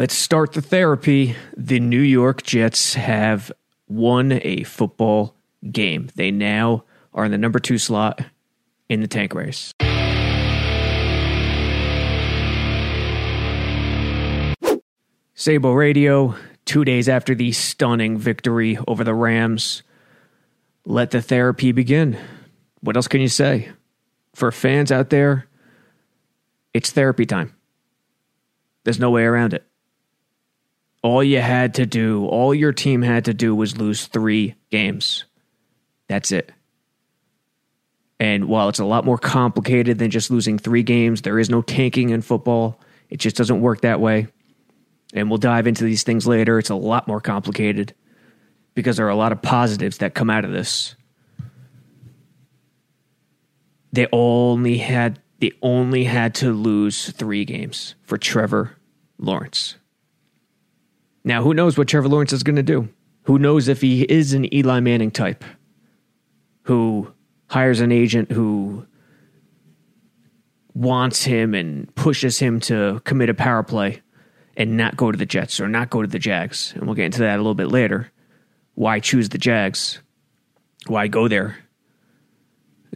let's start the therapy. The New York Jets have won a football game. They now are in the number two slot in the tank race. Sable Radio, two days after the stunning victory over the Rams. Let the therapy begin. What else can you say? For fans out there, it's therapy time. There's no way around it. All you had to do, all your team had to do was lose three games. That's it. And while it's a lot more complicated than just losing three games, there is no tanking in football. It just doesn't work that way. And we'll dive into these things later. It's a lot more complicated because there are a lot of positives that come out of this. They only had they only had to lose three games for Trevor Lawrence. Now, who knows what Trevor Lawrence is going to do? Who knows if he is an Eli Manning type who hires an agent who wants him and pushes him to commit a power play and not go to the Jets or not go to the Jags. And we'll get into that a little bit later. Why choose the Jags? Why go there?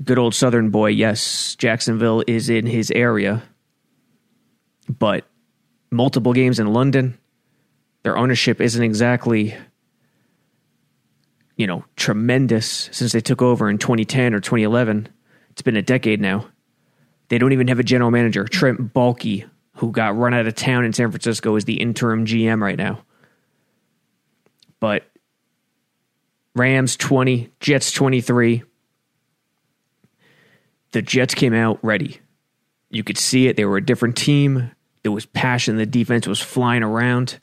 Good old Southern boy, yes, Jacksonville is in his area, but multiple games in London, their ownership isn't exactly, you know, tremendous since they took over in 2010 or 2011. It's been a decade now. They don't even have a general manager. Trent Baalke, who got run out of town in San Francisco, is the interim GM right now. But Rams 20, Jets 23 the Jets came out ready. You could see it. They were a different team. There was passion. The defense was flying around.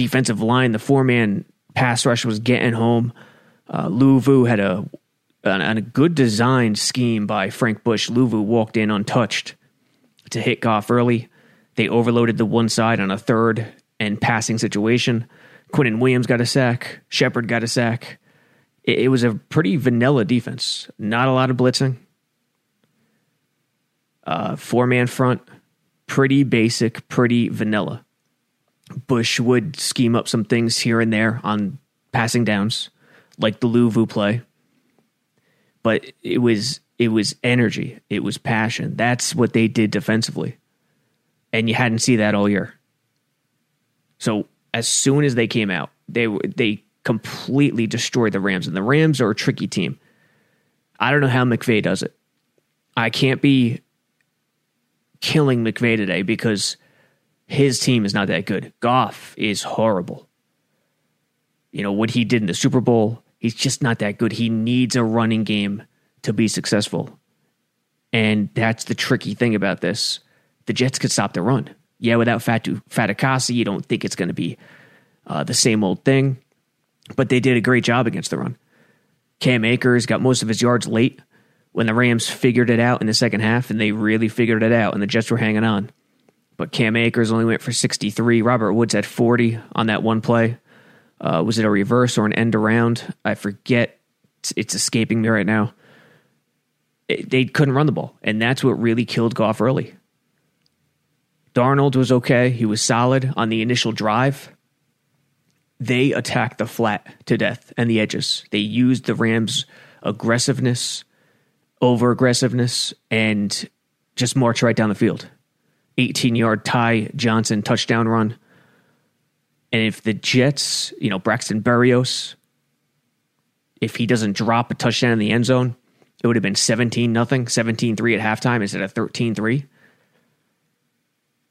Defensive line, the four man pass rush was getting home. Uh, Luvu had a, a, a good design scheme by Frank Bush. Luvu walked in untouched to hit Goff early. They overloaded the one side on a third and passing situation. Quinnen Williams got a sack. Shepherd got a sack. It, it was a pretty vanilla defense. Not a lot of blitzing uh, four man front, pretty basic, pretty vanilla. Bush would scheme up some things here and there on passing downs, like the Luvu play. But it was it was energy, it was passion. That's what they did defensively, and you hadn't seen that all year. So as soon as they came out, they they completely destroyed the Rams, and the Rams are a tricky team. I don't know how McVay does it. I can't be killing McVay today because his team is not that good. Goff is horrible. You know, what he did in the Super Bowl, he's just not that good. He needs a running game to be successful. And that's the tricky thing about this. The Jets could stop the run. Yeah, without Fatu Fatukasi, you don't think it's going to be uh, the same old thing. But they did a great job against the run. Cam Akers got most of his yards late when the Rams figured it out in the second half, and they really figured it out, and the Jets were hanging on. But Cam Akers only went for 63. Robert Woods had 40 on that one play. Uh, was it a reverse or an end around? I forget. It's, it's escaping me right now. It, they couldn't run the ball, and that's what really killed Goff early. Darnold was okay. He was solid on the initial drive. They attacked the flat to death and the edges. They used the Rams' aggressiveness over aggressiveness and just march right down the field. 18 yard Ty Johnson touchdown run. And if the Jets, you know, Braxton Berrios, if he doesn't drop a touchdown in the end zone, it would have been 17 nothing, 17 3 at halftime instead of 13 3.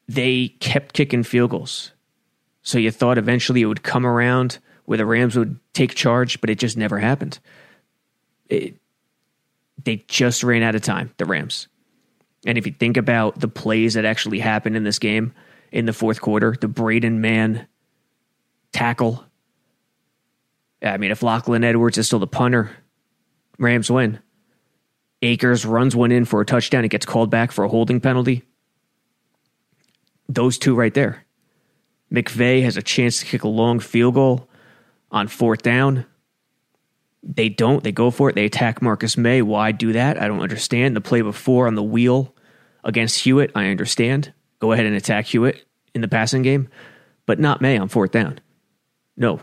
They kept kicking field goals. So you thought eventually it would come around where the Rams would take charge, but it just never happened. It, they just ran out of time, the Rams. And if you think about the plays that actually happened in this game in the fourth quarter, the Braden Mann tackle. I mean, if Lachlan Edwards is still the punter, Rams win. Akers runs one in for a touchdown. It gets called back for a holding penalty. Those two right there. McVay has a chance to kick a long field goal on fourth down. They don't. They go for it. They attack Marcus Maye. Why do that? I don't understand. The play before on the wheel against Hewitt, I understand. Go ahead and attack Hewitt. in the passing game, but not Maye on fourth down. No.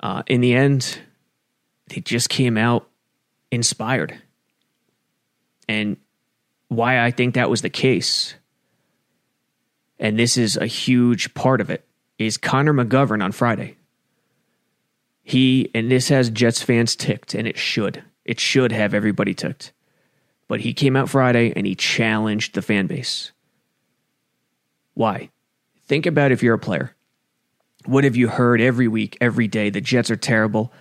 Uh, in the end, they just came out inspired. And why I think that was the case, and this is a huge part of it, is Connor McGovern on Friday. He, and this has Jets fans ticked, and it should. It should have everybody ticked. But he came out Friday and he challenged the fan base. Why? Think about if you're a player. What have you heard every week, every day? The Jets are terrible.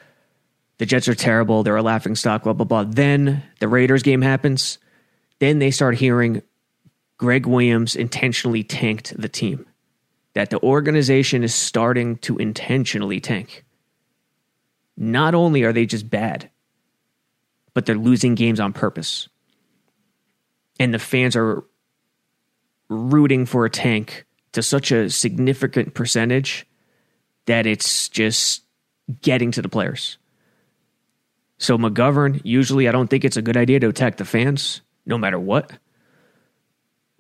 The Jets are terrible. They're a laughing stock, blah, blah, blah. Then the Raiders game happens. Then they start hearing Gregg Williams intentionally tanked the team. That the organization is starting to intentionally tank. Not only are they just bad, but they're losing games on purpose. And the fans are rooting for a tank to such a significant percentage that it's just getting to the players. So McGovern, usually I don't think it's a good idea to attack the fans, no matter what.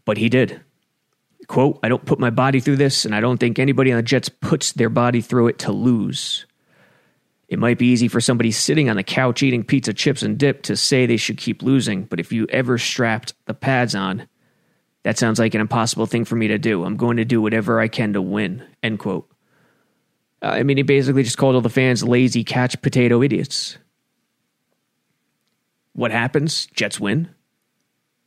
But he did. Quote, I don't put my body through this, and I don't think anybody on the Jets puts their body through it to lose. It might be easy for somebody sitting on the couch eating pizza chips and dip to say they should keep losing, but if you ever strapped the pads on, that sounds like an impossible thing for me to do. I'm going to do whatever I can to win. End quote. Uh, I mean, he basically just called all the fans lazy catch potato idiots. What happens? Jets win.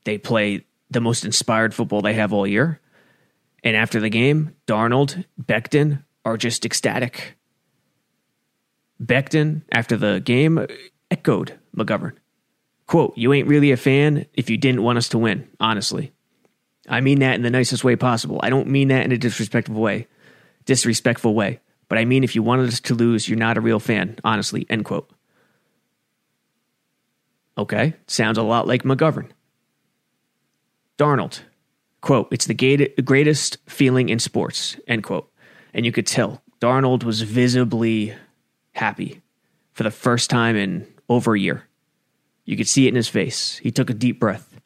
They play the most inspired football they have all year. And after the game, Darnold, Becton are just ecstatic. Becton, after the game, echoed McGovern. Quote, You ain't really a fan if you didn't want us to win, honestly. I mean that in the nicest way possible. I don't mean that in a disrespectful way. Disrespectful way. But I mean if you wanted us to lose, you're not a real fan, honestly. End quote. Okay, sounds a lot like McGovern. Darnold, quote, it's the greatest feeling in sports, end quote. And you could tell Darnold was visibly happy for the first time in over a year. You could see it in his face. He took a deep breath.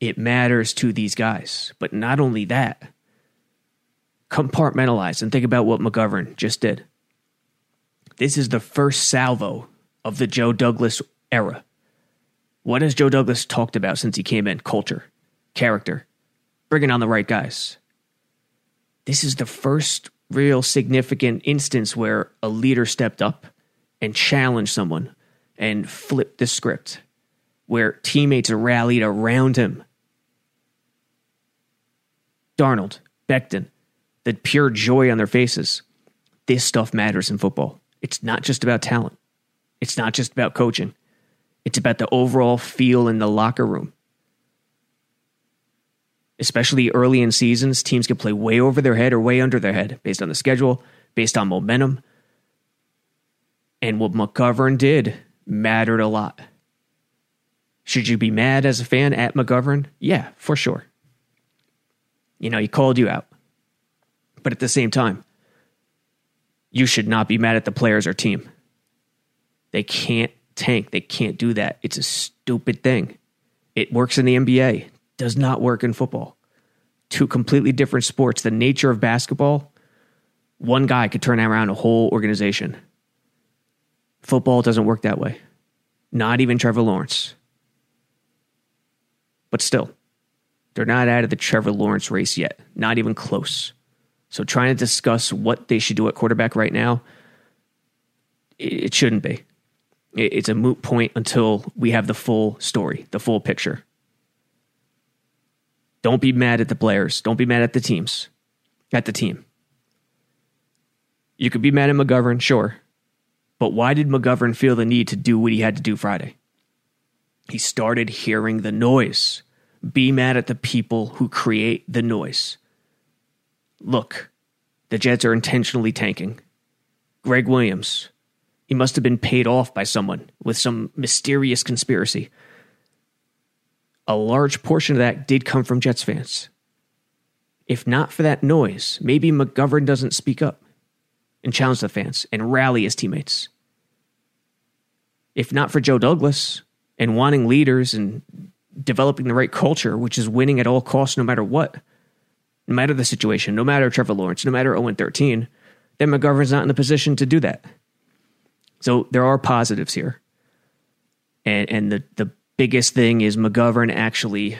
It matters to these guys. But not only that, compartmentalize and think about what McGovern just did. This is the first salvo of the Joe Douglas era. What has Joe Douglas talked about since he came in? Culture, character, bringing on the right guys. This is the first real significant instance where a leader stepped up and challenged someone and flipped the script, where teammates rallied around him. Darnold, Becton, the pure joy on their faces. This stuff matters in football. It's not just about talent, it's not just about coaching, it's about the overall feel in the locker room especially early in seasons, teams can play way over their head or way under their head based on the schedule, based on momentum. And what McGovern did mattered a lot. Should you be mad as a fan at McGovern? Yeah, for sure. You know, he called you out. But at the same time, you should not be mad at the players or team. They can't tank. They can't do that. It's a stupid thing. It works in the NBA does not work in football. Two completely different sports. The nature of basketball, one guy could turn around a whole organization. Football doesn't work that way. Not even Trevor Lawrence. But still, they're not out of the Trevor Lawrence race yet. Not even close. So trying to discuss what they should do at quarterback right now, it shouldn't be. It's a moot point until we have the full story, the full picture. Don't be mad at the players. Don't be mad at the teams, at the team. You could be mad at McGovern, sure. But why did McGovern feel the need to do what he had to do Friday? He started hearing the noise. Be mad at the people who create the noise. Look, the Jets are intentionally tanking. Gregg Williams, he must have been paid off by someone with some mysterious conspiracy a large portion of that did come from Jets fans. If not for that noise, maybe McGovern doesn't speak up and challenge the fans and rally his teammates. If not for Joe Douglas and wanting leaders and developing the right culture, which is winning at all costs, no matter what, no matter the situation, no matter Trevor Lawrence, no matter 0 13, then McGovern's not in the position to do that. So there are positives here. And and the, the biggest thing is McGovern actually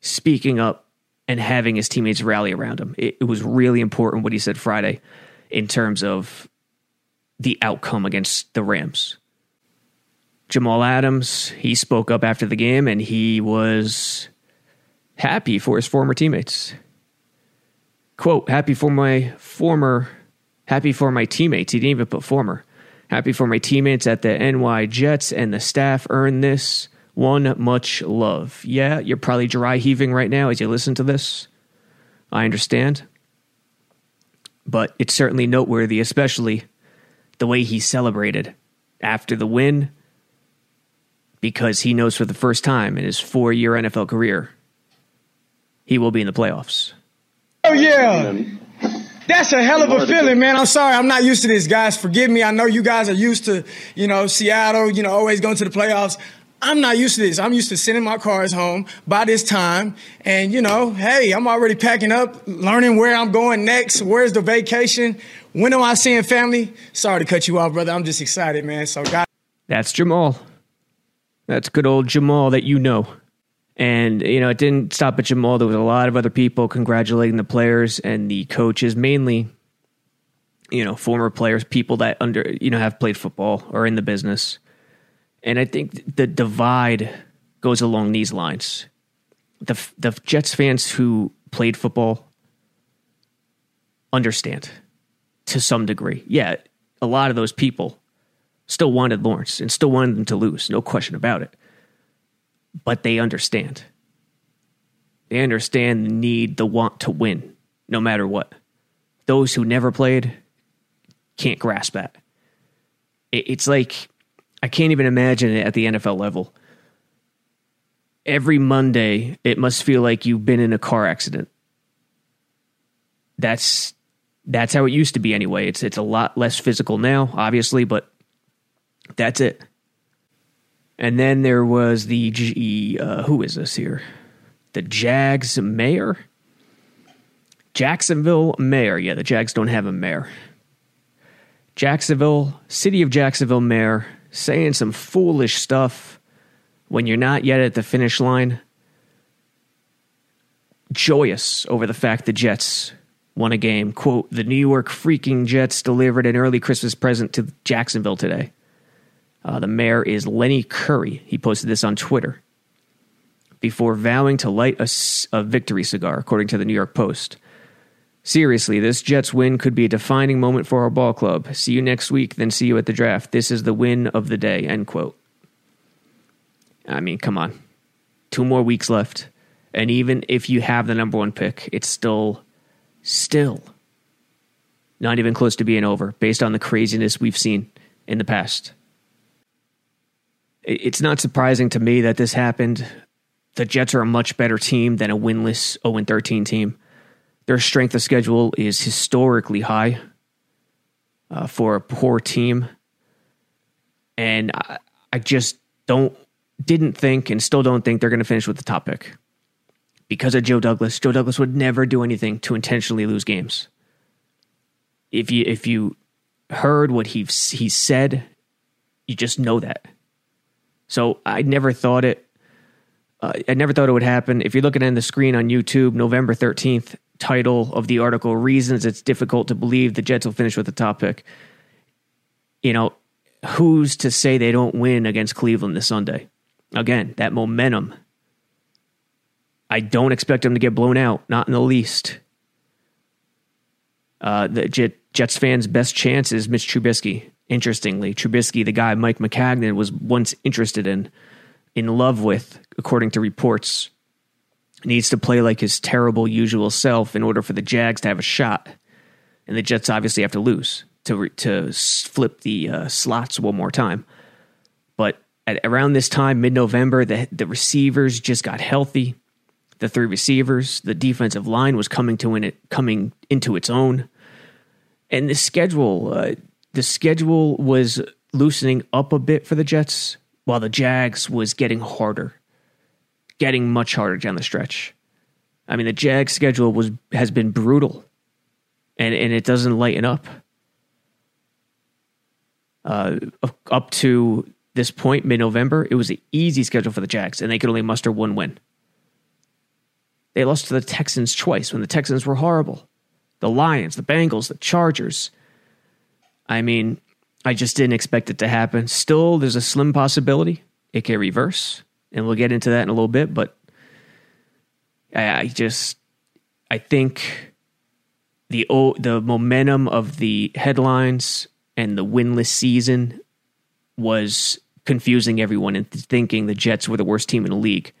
speaking up and having his teammates rally around him. It, it was really important what he said Friday in terms of the outcome against the Rams. Jamal Adams, he spoke up after the game and he was happy for his former teammates. Quote, happy for my former, happy for my teammates. He didn't even put former. Happy for my teammates at the NY Jets and the staff earned this. One much love. Yeah, you're probably dry heaving right now as you listen to this. I understand. But it's certainly noteworthy, especially the way he celebrated after the win because he knows for the first time in his four year NFL career, he will be in the playoffs. Oh, yeah. That's a hell of a feeling, man. I'm sorry. I'm not used to this, guys. Forgive me. I know you guys are used to, you know, Seattle, you know, always going to the playoffs. I'm not used to this. I'm used to sending my cars home by this time. And, you know, hey, I'm already packing up, learning where I'm going next. Where's the vacation? When am I seeing family? Sorry to cut you off, brother. I'm just excited, man. So, God. That's Jamal. That's good old Jamal that you know. And, you know, it didn't stop at Jamal. There was a lot of other people congratulating the players and the coaches, mainly, you know, former players, people that under, you know, have played football or in the business. And I think the divide goes along these lines. The, the Jets fans who played football understand to some degree. Yeah, a lot of those people still wanted Lawrence and still wanted them to lose, no question about it. But they understand. They understand the need, the want to win, no matter what. Those who never played can't grasp that. It's like, I can't even imagine it at the NFL level. Every Monday, it must feel like you've been in a car accident. That's that's how it used to be anyway. It's it's a lot less physical now, obviously, but that's it. And then there was the G, uh, who is this here? The Jags mayor? Jacksonville mayor. Yeah, the Jags don't have a mayor. Jacksonville, city of Jacksonville mayor saying some foolish stuff when you're not yet at the finish line. Joyous over the fact the Jets won a game. Quote, the New York freaking Jets delivered an early Christmas present to Jacksonville today. Uh, the mayor is Lenny Curry. He posted this on Twitter before vowing to light a, a victory cigar, according to the New York Post. Seriously, this Jets win could be a defining moment for our ball club. See you next week, then see you at the draft. This is the win of the day. End quote. I mean, come on. Two more weeks left. And even if you have the number one pick, it's still, still not even close to being over based on the craziness we've seen in the past it's not surprising to me that this happened. The Jets are a much better team than a winless 0 13 team. Their strength of schedule is historically high uh, for a poor team. And I, I just don't, didn't think, and still don't think they're going to finish with the top pick. Because of Joe Douglas, Joe Douglas would never do anything to intentionally lose games. If you if you heard what he he said, you just know that so I never thought it. Uh, I never thought it would happen. If you're looking at the screen on YouTube, November 13th, title of the article: "Reasons It's Difficult to Believe the Jets Will Finish with the Top Pick." You know, who's to say they don't win against Cleveland this Sunday? Again, that momentum. I don't expect them to get blown out, not in the least. Uh, the Jet, Jets fans' best chance is Mitch Trubisky. Interestingly, Trubisky, the guy Mike Maccagnan was once interested in, in love with, according to reports, needs to play like his terrible usual self in order for the Jags to have a shot, and the Jets obviously have to lose to to flip the uh, slots one more time. But at around this time, mid November, the the receivers just got healthy. The three receivers, the defensive line was coming to in it, coming into its own, and the schedule. Uh, the schedule was loosening up a bit for the Jets, while the Jags was getting harder. Getting much harder down the stretch. I mean, the Jag schedule was has been brutal, and and it doesn't lighten up. Uh, up to this point, mid November, it was an easy schedule for the Jags, and they could only muster one win. They lost to the Texans twice when the Texans were horrible. The Lions, the Bengals, the Chargers. I mean, I just didn't expect it to happen. Still, there's a slim possibility it can reverse, and we'll get into that in a little bit. But I, I just, I think the the momentum of the headlines and the winless season was confusing everyone into thinking the Jets were the worst team in the league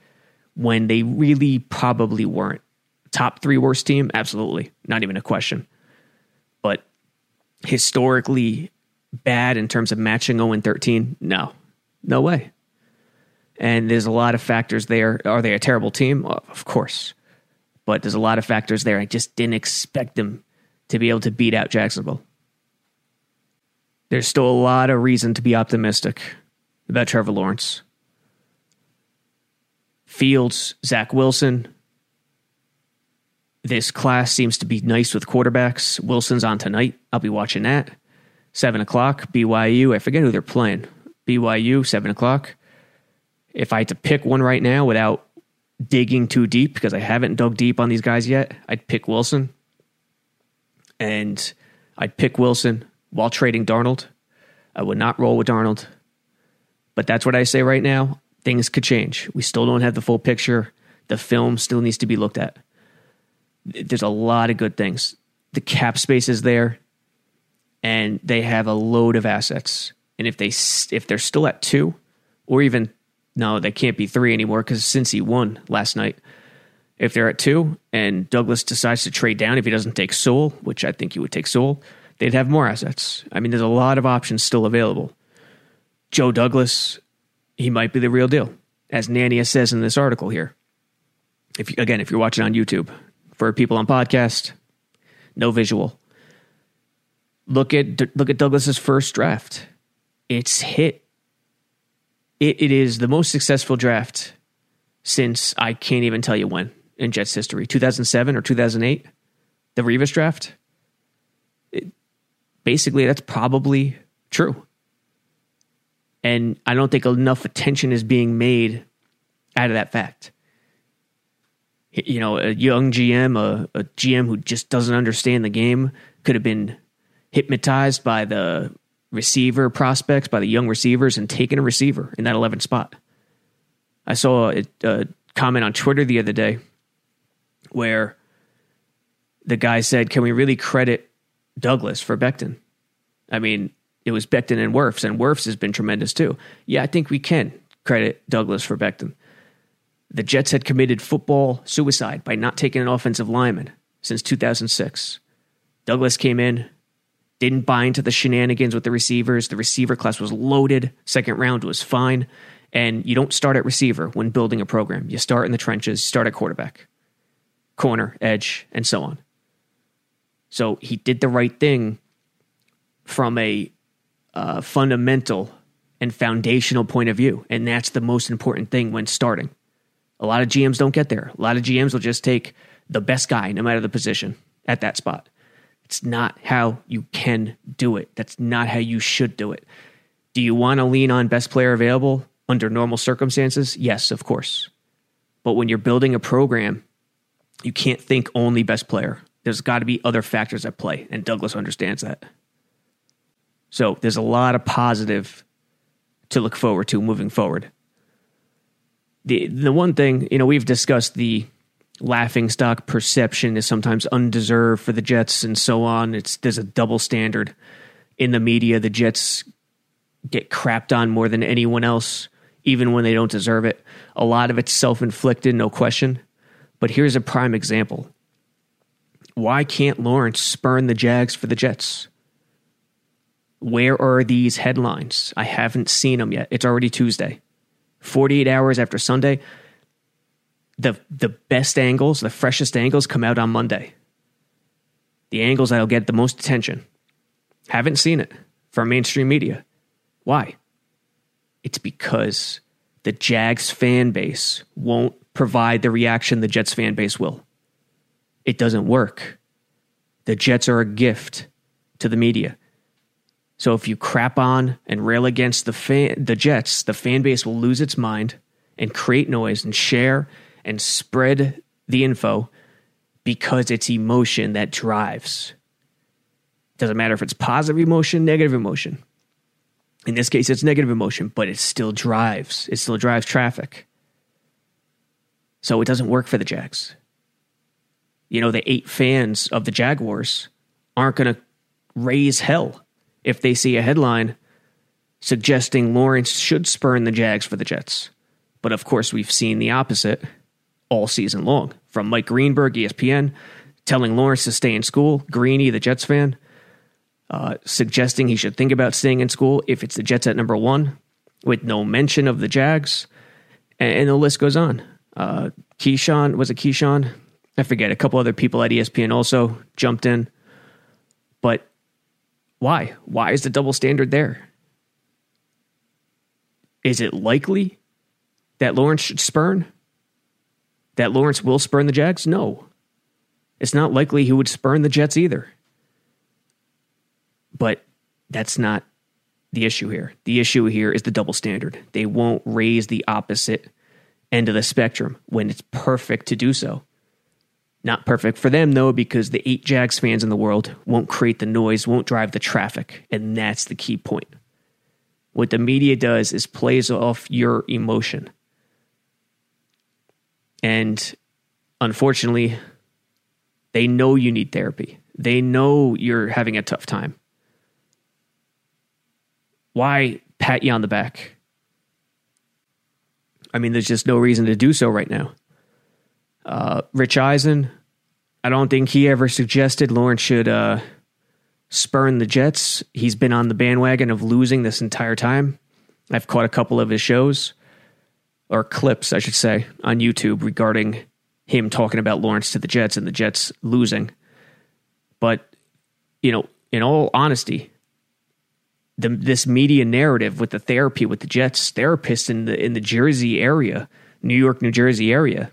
when they really probably weren't. Top three worst team? Absolutely. Not even a question. But historically bad in terms of matching 0 and 13? No. No way. And there's a lot of factors there. Are they a terrible team? Uh, of course. But there's a lot of factors there. I just didn't expect them to be able to beat out Jacksonville. There's still a lot of reason to be optimistic about Trevor Lawrence. Fields, Zach Wilson. This class seems to be nice with quarterbacks. Wilson's on tonight. I'll be watching that. Seven o'clock, BYU. I forget who they're playing. BYU, seven o'clock. If I had to pick one right now without digging too deep, because I haven't dug deep on these guys yet, I'd pick Wilson. And I'd pick Wilson while trading Darnold. I would not roll with Darnold. But that's what I say right now. Things could change. We still don't have the full picture. The film still needs to be looked at. There's a lot of good things. The cap space is there, and they have a load of assets. And if they if they're still at two, or even no, they can't be three anymore because since he won last night, if they're at two and Douglas decides to trade down if he doesn't take Sewell, which I think he would take Sewell, they'd have more assets. I mean, there's a lot of options still available. Joe Douglas, he might be the real deal, as Nania says in this article here. If again, if you're watching on YouTube, for people on podcast, no visual. Look at look at Douglas's first draft. It's hit. It, it is the most successful draft since I can't even tell you when in Jets history, 2007 or 2008, the Revis draft. It, basically, that's probably true. And I don't think enough attention is being made out of that fact. You know, a young GM, a, a GM who just doesn't understand the game, could have been hypnotized by the receiver prospects, by the young receivers, and taken a receiver in that 11th spot. I saw a, a comment on Twitter the other day where the guy said, Can we really credit Douglas for Becton? I mean, it was Becton and Wirfs, and Wirfs has been tremendous too. Yeah, I think we can credit Douglas for Becton. The Jets had committed football suicide by not taking an offensive lineman since 2006. Douglas came in, didn't buy into the shenanigans with the receivers. The receiver class was loaded. Second round was fine. And you don't start at receiver when building a program. You start in the trenches, start at quarterback, corner, edge, and so on. So he did the right thing from a uh, fundamental and foundational point of view. And that's the most important thing when starting. A lot of GMs don't get there. A lot of GMs will just take the best guy, no matter the position, at that spot. It's not how you can do it. That's not how you should do it. Do you want to lean on best player available under normal circumstances? Yes, of course. But when you're building a program, you can't think only best player. There's got to be other factors at play, and Douglas understands that. So there's a lot of positive to look forward to moving forward. The the one thing, you know, we've discussed the laughing stock perception is sometimes undeserved for the Jets and so on. It's there's a double standard in the media. The Jets get crapped on more than anyone else, even when they don't deserve it. A lot of it's self inflicted, no question. But here's a prime example. Why can't Lawrence spurn the Jags for the Jets? Where are these headlines? I haven't seen them yet. It's already Tuesday. 48 hours after Sunday, the the best angles, the freshest angles come out on Monday. The angles that'll get the most attention. Haven't seen it from mainstream media. Why? It's because the Jags fan base won't provide the reaction the Jets fan base will. It doesn't work. The Jets are a gift to the media. So if you crap on and rail against the fan, the Jets, the fan base will lose its mind and create noise and share and spread the info because it's emotion that drives. Doesn't matter if it's positive emotion, negative emotion. In this case, it's negative emotion, but it still drives. It still drives traffic. So it doesn't work for the Jags. You know, the eight fans of the Jaguars aren't going to raise hell if they see a headline suggesting Lawrence should spurn the Jags for the Jets. But of course, we've seen the opposite all season long from Mike Greenberg, ESPN, telling Lawrence to stay in school, Greeny, the Jets fan, uh, suggesting he should think about staying in school if it's the Jets at number one, with no mention of the Jags, and, and the list goes on. Uh, Keyshawn was it Keyshawn? I forget. A couple other people at ESPN also jumped in, but why? Why is the double standard there? Is it likely that Lawrence should spurn? That Lawrence will spurn the Jags? No. It's not likely he would spurn the Jets either. But that's not the issue here. The issue here is the double standard. They won't raise the opposite end of the spectrum when it's perfect to do so. Not perfect for them, though, because the eight Jags fans in the world won't create the noise, won't drive the traffic. And that's the key point. What the media does is plays off your emotion. And unfortunately, they know you need therapy. They know you're having a tough time. Why pat you on the back? I mean, there's just no reason to do so right now. Uh, Rich Eisen, I don't think he ever suggested Lawrence should uh, spurn the Jets. He's been on the bandwagon of losing this entire time. I've caught a couple of his shows, or clips, I should say, on YouTube regarding him talking about Lawrence to the Jets and the Jets losing. But, you know, in all honesty, the, this media narrative with the therapy with the Jets therapists in the in the Jersey area, New York, New Jersey area,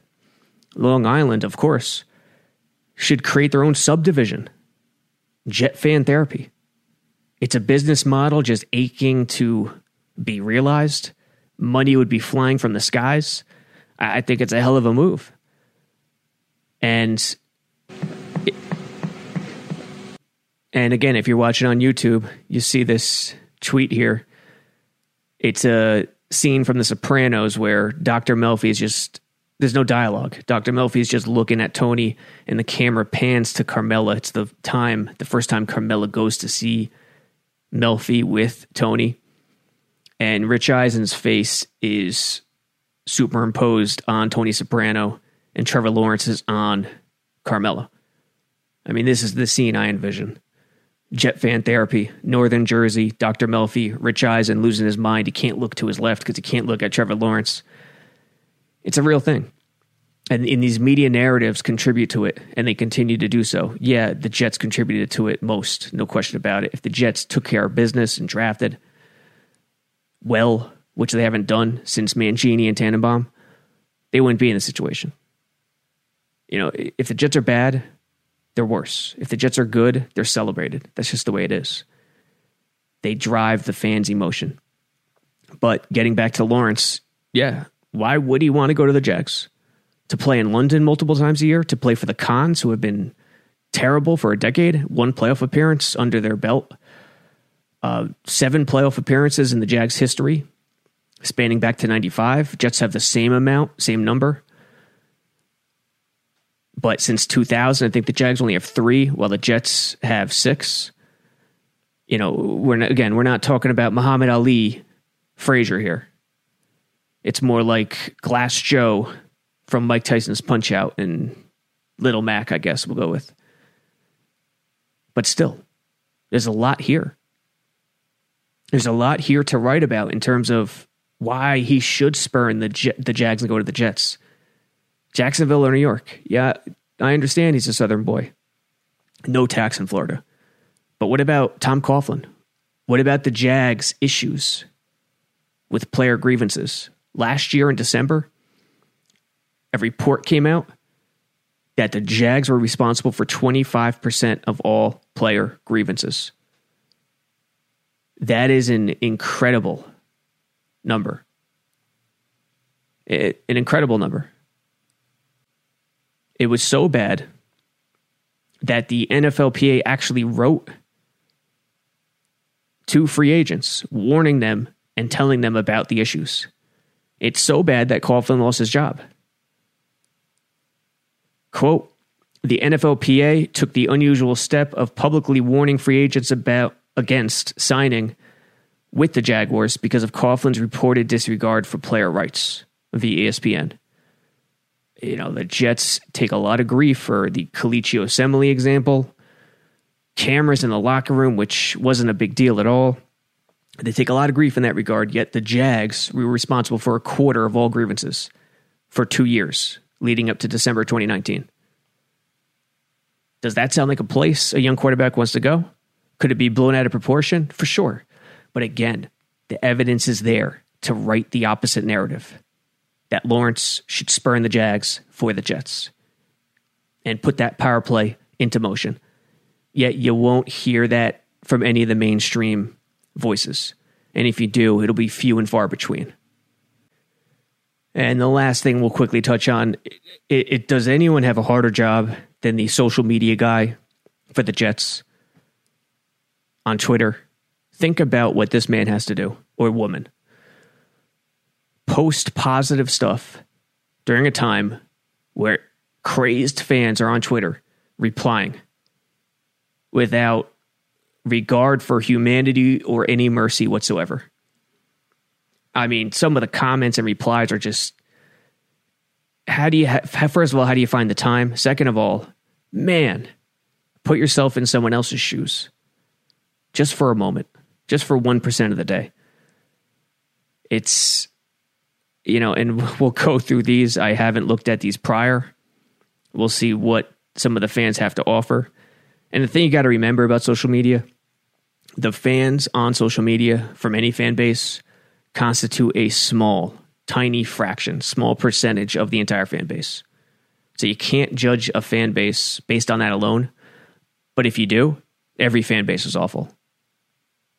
Long Island, of course, should create their own subdivision. Jet fan therapy. It's a business model just aching to be realized. Money would be flying from the skies. I think it's a hell of a move. And and again, if you're watching on YouTube, you see this tweet here. It's a scene from The Sopranos where Dr. Melfi is just there's no dialogue. Dr. Melfi is just looking at Tony, and the camera pans to Carmela. It's the time, the first time Carmela goes to see Melfi with Tony. And Rich Eisen's face is superimposed on Tony Soprano, and Trevor Lawrence is on Carmela. I mean, this is the scene I envision. Jet fan therapy, Northern Jersey, Dr. Melfi, Rich Eisen losing his mind. He can't look to his left because he can't look at Trevor Lawrence. It's a real thing. And, in these media narratives contribute to it, and they continue to do so. Yeah, the Jets contributed to it most, no question about it. If the Jets took care of business and drafted well, which they haven't done since Mangini and Tannenbaum, they wouldn't be in this situation. You know, if the Jets are bad, they're worse. If the Jets are good, they're celebrated. That's just the way it is. They drive the fans' emotion. But getting back to Lawrence, yeah, why would he want to go to the Jets? To play in London multiple times a year? To play for the Khans, who have been terrible for a decade? One playoff appearance under their belt. Uh, seven playoff appearances in the Jags' history, spanning back to 95. Jets have the same amount, same number. But since 2000, I think the Jags only have three, while the Jets have six. You know, we're not, again, we're not talking about Muhammad Ali, Frazier here. It's more like Glass Joe from Mike Tyson's Punch Out and Little Mac, I guess we'll go with. But still, there's a lot here. There's a lot here to write about in terms of why he should spurn the J- the Jags and go to the Jets. Jacksonville or New York. Yeah, I understand he's a Southern boy. No tax in Florida. But what about Tom Coughlin? What about the Jags' issues with player grievances? last year in December, a report came out that the Jags were responsible for 25% of all player grievances. That is an incredible number. It, an incredible number. It was so bad that the NFLPA actually wrote to free agents, warning them and telling them about the issues. It's so bad that Coughlin lost his job. Quote The NFLPA took the unusual step of publicly warning free agents about against signing with the Jaguars because of Coughlin's reported disregard for player rights via ESPN. You know, the Jets take a lot of grief for the Kelechi Osemele example. Cameras in the locker room, which wasn't a big deal at all. They take a lot of grief in that regard, yet the Jags were responsible for a quarter of all grievances for two years leading up to December 2019. Does that sound like a place a young quarterback wants to go? Could it be blown out of proportion? For sure. But again, the evidence is there to write the opposite narrative that Lawrence should spurn the Jags for the Jets and put that power play into motion. Yet you won't hear that from any of the mainstream voices. And if you do, it'll be few and far between. And the last thing we'll quickly touch on it, it, does anyone have a harder job than the social media guy for the Jets on Twitter? Think about what this man has to do, or woman. Post positive stuff during a time where crazed fans are on Twitter replying without regard for humanity or any mercy whatsoever. I mean, some of the comments and replies are just how do you ha- first of all how do you find the time? Second of all, man, put yourself in someone else's shoes just for a moment, just for 1% of the day. It's you know, and we'll go through these. I haven't looked at these prior. We'll see what some of the fans have to offer. And the thing you got to remember about social media the fans on social media from any fan base constitute a small, tiny fraction, small percentage of the entire fan base. So you can't judge a fan base based on that alone. But if you do, every fan base is awful.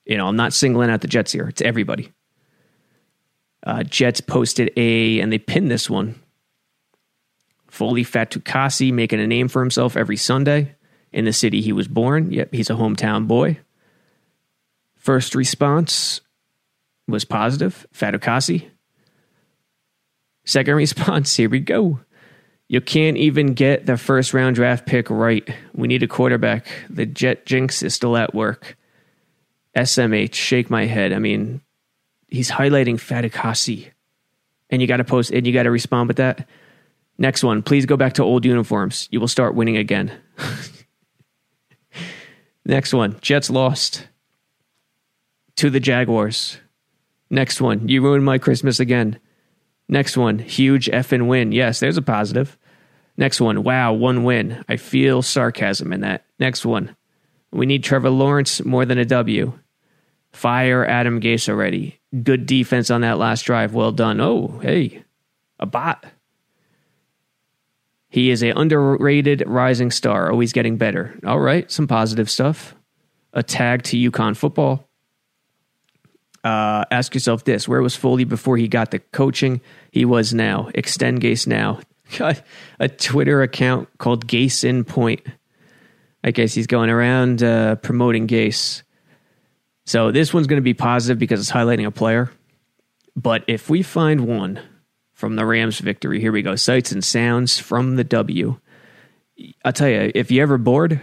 You know, I'm not singling out the Jets here, it's everybody. Uh, Jets posted a, and they pinned this one. Foley Fatukasi making a name for himself every Sunday in the city he was born. Yep, he's a hometown boy. First response was positive, Fatukasi. Second response, here we go. You can't even get the first round draft pick right. We need a quarterback. The Jet Jinx is still at work. SMH, shake my head. I mean, he's highlighting Fatukasi. And you got to post, and you got to respond with that. Next one, please go back to old uniforms. You will start winning again. Next one, Jets lost to the Jaguars. Next one, you ruined my Christmas again. Next one, huge effing win. Yes, there's a positive. Next one, wow, one win. I feel sarcasm in that. Next one, we need Trevor Lawrence more than a W. Fire Adam Gase already. Good defense on that last drive. Well done. Oh, hey, a bot. He is a underrated rising star, always getting better. All right, some positive stuff. A tag to UConn football uh, ask yourself this: Where was Foley before he got the coaching he was now? Extend Gase now. Got a Twitter account called Gase in Point. I guess he's going around uh, promoting Gase. So this one's going to be positive because it's highlighting a player. But if we find one from the Rams victory, here we go. Sights and sounds from the W. I'll tell you, if you're ever bored,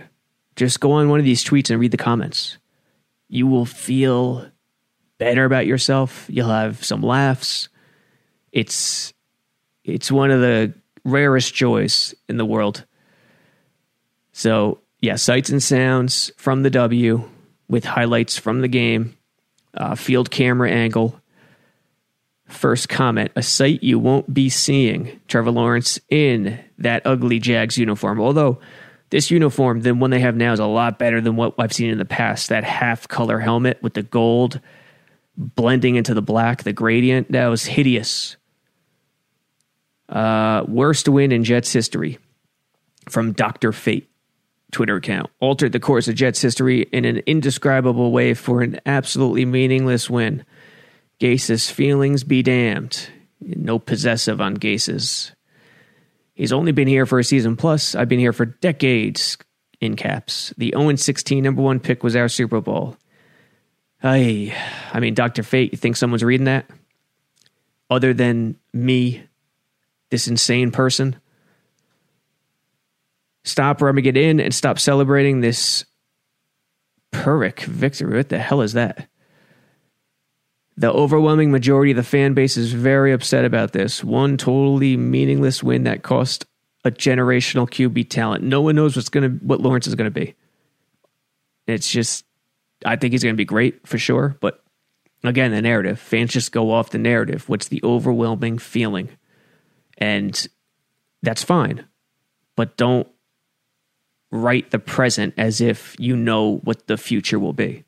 just go on one of these tweets and read the comments. You will feel better about yourself. You'll have some laughs. It's it's one of the rarest joys in the world. So, yeah, sights and sounds from the W with highlights from the game, uh, field camera angle. First comment a sight you won't be seeing Trevor Lawrence in that ugly Jags uniform. Although this uniform, the one they have now, is a lot better than what I've seen in the past. That half color helmet with the gold blending into the black, the gradient. That was hideous. Uh, worst win in Jets history from Dr. Fate Twitter account. Altered the course of Jets history in an indescribable way for an absolutely meaningless win. Gase's feelings be damned. No possessive on Gase's. He's only been here for a season plus. I've been here for decades in caps. The 0 16 number one pick was our Super Bowl. I, I mean, Dr. Fate, you think someone's reading that? Other than me, this insane person? Stop rubbing it in and stop celebrating this Pyrrhic victory. What the hell is that? The overwhelming majority of the fan base is very upset about this. One totally meaningless win that cost a generational QB talent. No one knows what's gonna what Lawrence is gonna be. It's just I think he's gonna be great for sure, but again, the narrative. Fans just go off the narrative. What's the overwhelming feeling? And that's fine. But don't write the present as if you know what the future will be.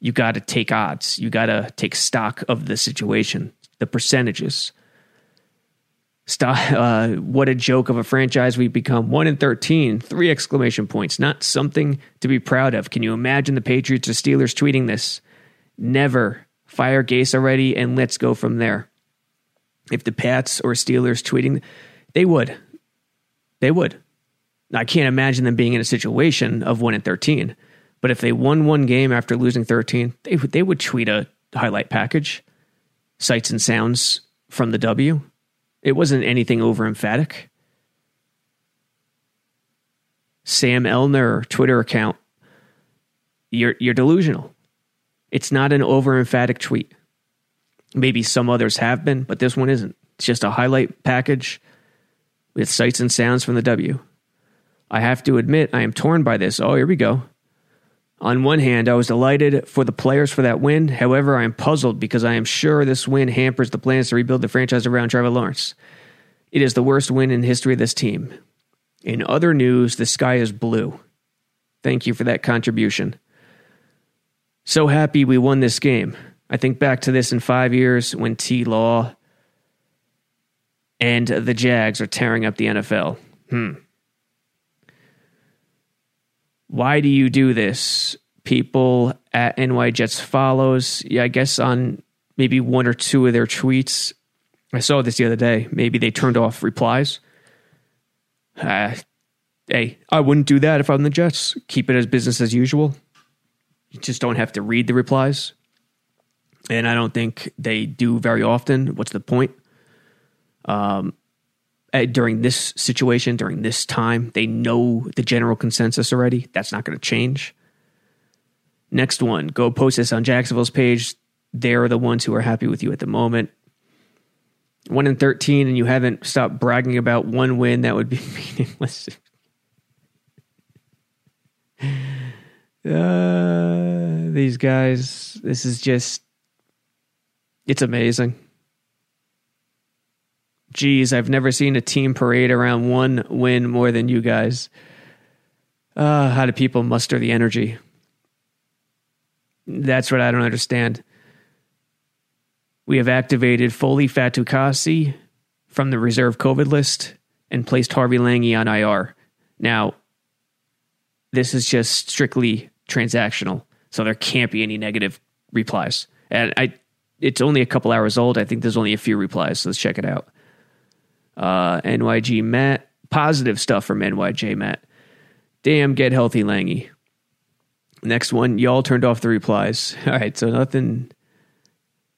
You got to take odds. You got to take stock of the situation, the percentages. Stop, uh, what a joke of a franchise we've become. One in 13, three exclamation points. Not something to be proud of. Can you imagine the Patriots or Steelers tweeting this? Never. Fire Gase already and let's go from there. If the Pats or Steelers tweeting, they would. They would. I can't imagine them being in a situation of one in thirteen. But if they won one game after losing thirteen, they would they would tweet a highlight package, sights and sounds from the W. It wasn't anything over emphatic. Sam Elner Twitter account. You're you're delusional. It's not an over emphatic tweet. Maybe some others have been, but this one isn't. It's just a highlight package with sights and sounds from the W. I have to admit, I am torn by this. Oh, here we go. On one hand, I was delighted for the players for that win. However, I am puzzled because I am sure this win hampers the plans to rebuild the franchise around Trevor Lawrence. It is the worst win in history of this team. In other news, the sky is blue. Thank you for that contribution. So happy we won this game. I think back to this in five years when T Law and the Jags are tearing up the NFL. Hmm. Why do you do this? People at NY Jets follows. Yeah, I guess on maybe one or two of their tweets. I saw this the other day. Maybe they turned off replies. Uh, hey, I wouldn't do that if I'm the Jets. Keep it as business as usual. You just don't have to read the replies. And I don't think they do very often. What's the point? Um, uh, during this situation, during this time. They know the general consensus already. That's not going to change. Next one, go post this on Jacksonville's page. They're the ones who are happy with you at the moment. One in 13, and you haven't stopped bragging about one win, that would be meaningless. uh, these guys, this is just, it's amazing geez, I've never seen a team parade around one win more than you guys. Uh, how do people muster the energy? That's what I don't understand. We have activated Foley Fatukasi from the reserve COVID list and placed Harvey Langi on IR. Now, this is just strictly transactional, so there can't be any negative replies. And I, it's only a couple hours old. I think there's only a few replies. So let's check it out. Uh, NYG Matt, positive stuff from NYJ Matt. Damn, get healthy, Langi. Next one, y'all turned off the replies. All right, so nothing,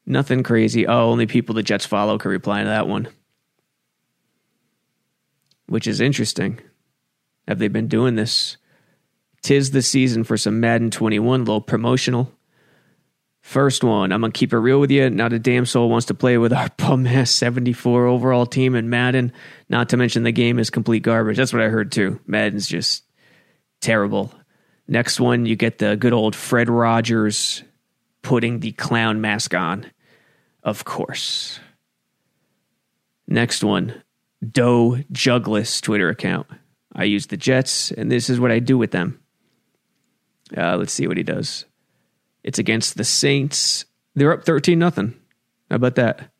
nothing crazy. Oh, only people the Jets follow can reply to that one, which is interesting. Have they been doing this? Tis the season for some Madden 21, little promotional. First one, I'm gonna keep it real with you. Not a damn soul wants to play with our bum ass 74 overall team in Madden. Not to mention the game is complete garbage. That's what I heard too. Madden's just terrible. Next one, you get the good old Fred Rogers putting the clown mask on. Of course. Next one, Doe Jugless Twitter account. I use the Jets, and this is what I do with them. Uh, let's see what he does. It's against the Saints. They're up 13 nothing. How about that?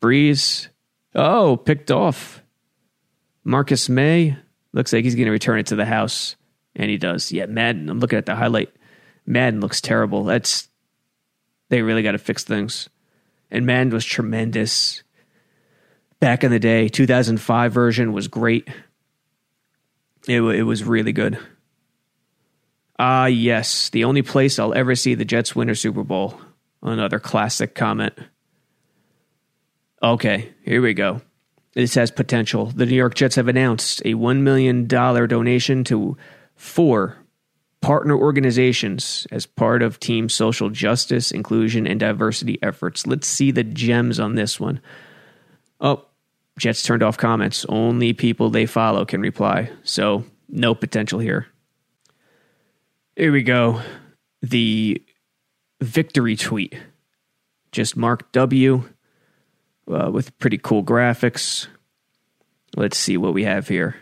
Brees. Oh, picked off. Marcus Maye. looks like he's going to return it to the house, and he does. Yeah, Madden. I'm looking at the highlight. Madden looks terrible. That's they really got to fix things. And Madden was tremendous back in the day. 2005 version was great. It it was really good. Ah, yes, the only place I'll ever see the Jets win a Super Bowl. Another classic comment. Okay, here we go. This has potential. The New York Jets have announced a $1 million donation to four partner organizations as part of team social justice, inclusion, and diversity efforts. Let's see the gems on this one. Oh, Jets turned off comments. Only people they follow can reply. So, no potential here. Here we go. The victory tweet. Just Mark W uh, with pretty cool graphics. Let's see what we have here.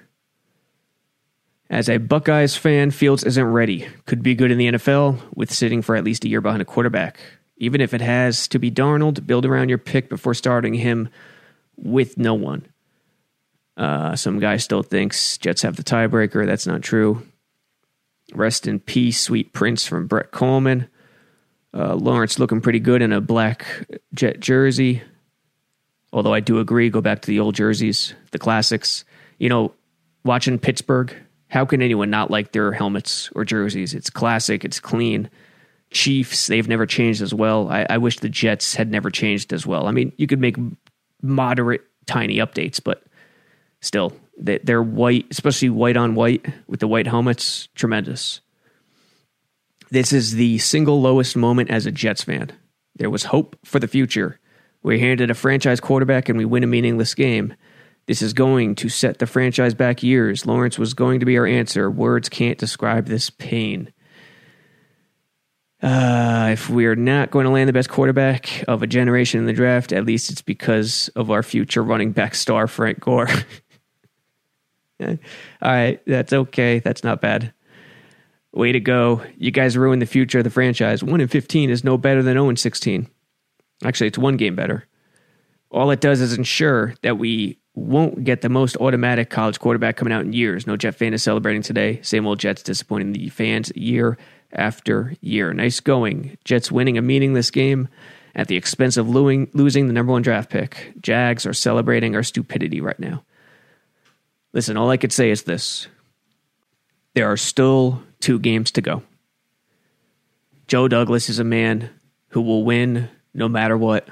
As a Buckeyes fan, Fields isn't ready. Could be good in the NFL with sitting for at least a year behind a quarterback. Even if it has to be Darnold, build around your pick before starting him with no one. Uh, some guy still thinks Jets have the tiebreaker. That's not true. Rest in peace, sweet prince from Brett Coleman. Uh, Lawrence looking pretty good in a black jet jersey. Although I do agree, go back to the old jerseys, the classics. You know, watching Pittsburgh, how can anyone not like their helmets or jerseys? It's classic, it's clean. Chiefs, they've never changed as well. I, I wish the Jets had never changed as well. I mean, you could make moderate, tiny updates, but still, they're white, especially white on white with the white helmets. Tremendous. This is the single lowest moment as a Jets fan. There was hope for the future. We're handed a franchise quarterback and we win a meaningless game. This is going to set the franchise back years. Lawrence was going to be our answer. Words can't describe this pain. Uh, if we're not going to land the best quarterback of a generation in the draft, at least it's because of our future running back star, Frank Gore. All right, that's okay. That's not bad. Way to go. You guys ruined the future of the franchise. 1 in 15 is no better than 0 in 16. Actually, it's one game better. All it does is ensure that we won't get the most automatic college quarterback coming out in years. No Jet fan is celebrating today. Same old Jets disappointing the fans year after year. Nice going. Jets winning a meaningless game at the expense of losing the number one draft pick. Jags are celebrating our stupidity right now. Listen, all I could say is this there are still two games to go. Joe Douglas is a man who will win no matter what.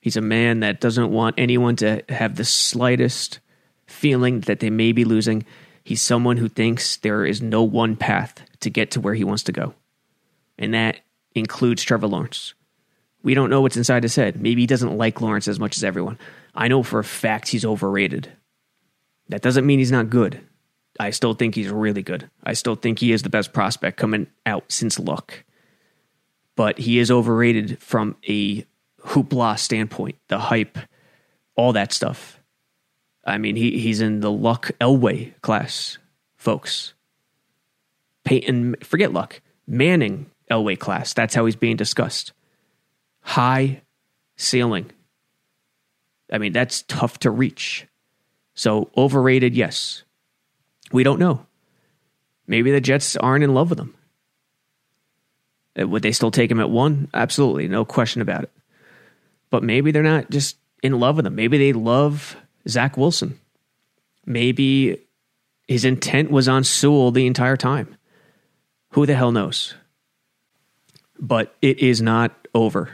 He's a man that doesn't want anyone to have the slightest feeling that they may be losing. He's someone who thinks there is no one path to get to where he wants to go. And that includes Trevor Lawrence. We don't know what's inside his head. Maybe he doesn't like Lawrence as much as everyone. I know for a fact he's overrated. That doesn't mean he's not good. I still think he's really good. I still think he is the best prospect coming out since Luck. But he is overrated from a hoopla standpoint, the hype, all that stuff. I mean, he, he's in the Luck Elway class, folks. Peyton, forget Luck, Manning Elway class. That's how he's being discussed. High ceiling. I mean, that's tough to reach. So overrated, yes. We don't know. Maybe the Jets aren't in love with him. Uh, would they still take him at one? Absolutely, no question about it. But maybe they're not just in love with him. Maybe they love Zach Wilson. Maybe his intent was on Sewell the entire time. Who the hell knows? But it is not over.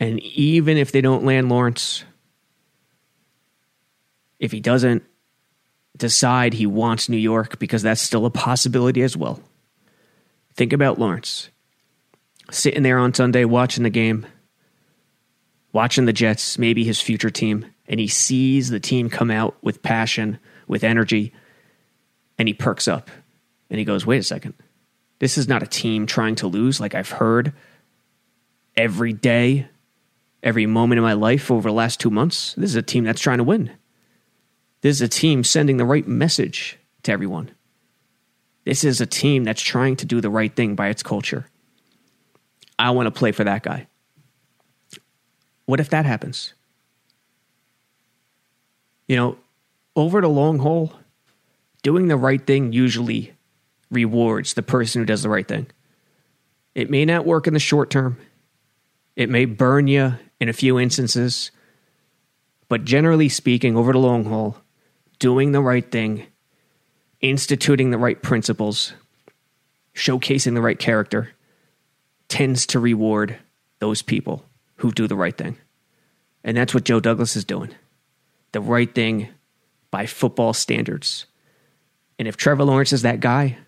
And even if they don't land Lawrence, if he doesn't decide he wants New York, because that's still a possibility as well. Think about Lawrence sitting there on Sunday watching the game, watching the Jets, maybe his future team, and he sees the team come out with passion, with energy, and he perks up and he goes, wait a second. This is not a team trying to lose like I've heard every day, every moment in my life over the last two months. This is a team that's trying to win. This is a team sending the right message to everyone. This is a team that's trying to do the right thing by its culture. I want to play for that guy. What if that happens? You know, over the long haul, doing the right thing usually rewards the person who does the right thing. It may not work in the short term, it may burn you in a few instances, but generally speaking, over the long haul, doing the right thing, instituting the right principles, showcasing the right character tends to reward those people who do the right thing. And that's what Joe Douglas is doing. The right thing by football standards. And if Trevor Lawrence is that guy,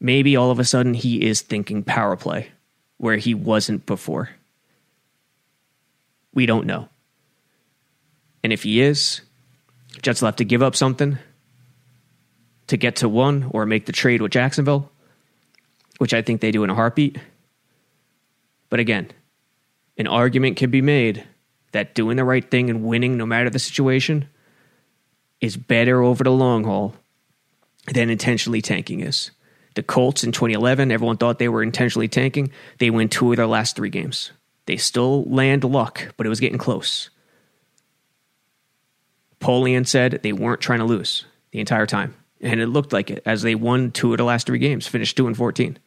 maybe all of a sudden he is thinking power play where he wasn't before. We don't know. And if he is, Jets will have to give up something to get to one or make the trade with Jacksonville, which I think they do in a heartbeat. But again, an argument can be made that doing the right thing and winning no matter the situation is better over the long haul than intentionally tanking is. The Colts in 2011, everyone thought they were intentionally tanking. They win two of their last three games. They still land luck, but it was getting close. Polian said they weren't trying to lose the entire time. And it looked like it as they won two of the last three games, finished 2 and 14.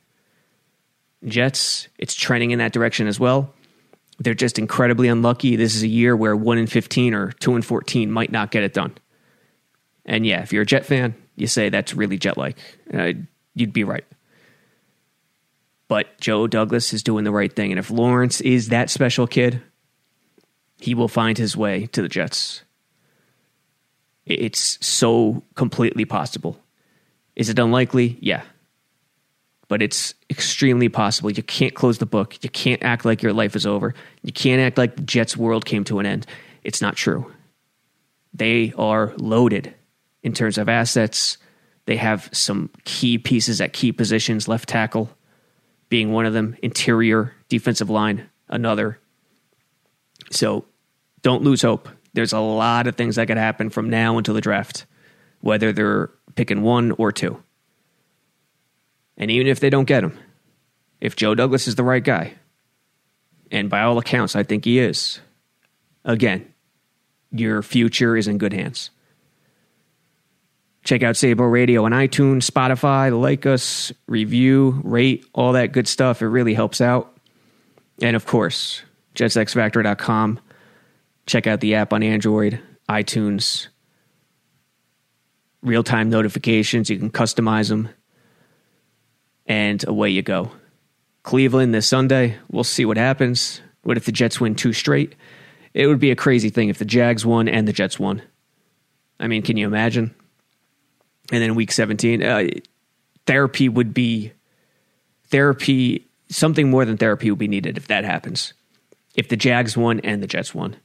Jets, it's trending in that direction as well. They're just incredibly unlucky. This is a year where 1 and 15 or 2 and 14 might not get it done. And yeah, if you're a Jet fan, you say that's really Jet like. Uh, you'd be right. But Joe Douglas is doing the right thing. And if Lawrence is that special kid, he will find his way to the Jets. It's so completely possible. Is it unlikely? Yeah. But it's extremely possible. You can't close the book. You can't act like your life is over. You can't act like the Jets' world came to an end. It's not true. They are loaded in terms of assets. They have some key pieces at key positions, left tackle being one of them, interior defensive line, another. So don't lose hope. There's a lot of things that could happen from now until the draft, whether they're picking one or two. And even if they don't get him, if Joe Douglas is the right guy, and by all accounts, I think he is, again, your future is in good hands. Check out Sabo Radio on iTunes, Spotify, like us, review, rate, all that good stuff. It really helps out. And of course, jetsxfactor.com. Check out the app on Android, iTunes, real time notifications. You can customize them. And away you go. Cleveland this Sunday. We'll see what happens. What if the Jets win two straight? It would be a crazy thing if the Jags won and the Jets won. I mean, can you imagine? and then week 17 uh, therapy would be therapy something more than therapy would be needed if that happens if the jags won and the jets won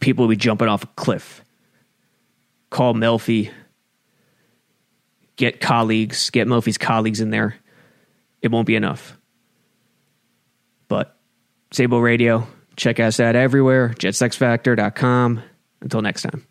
people would be jumping off a cliff. Call melfi. Get colleagues get melfi's colleagues in there. It won't be enough. But Sabo radio check us out everywhere jetsxfactor.com until next time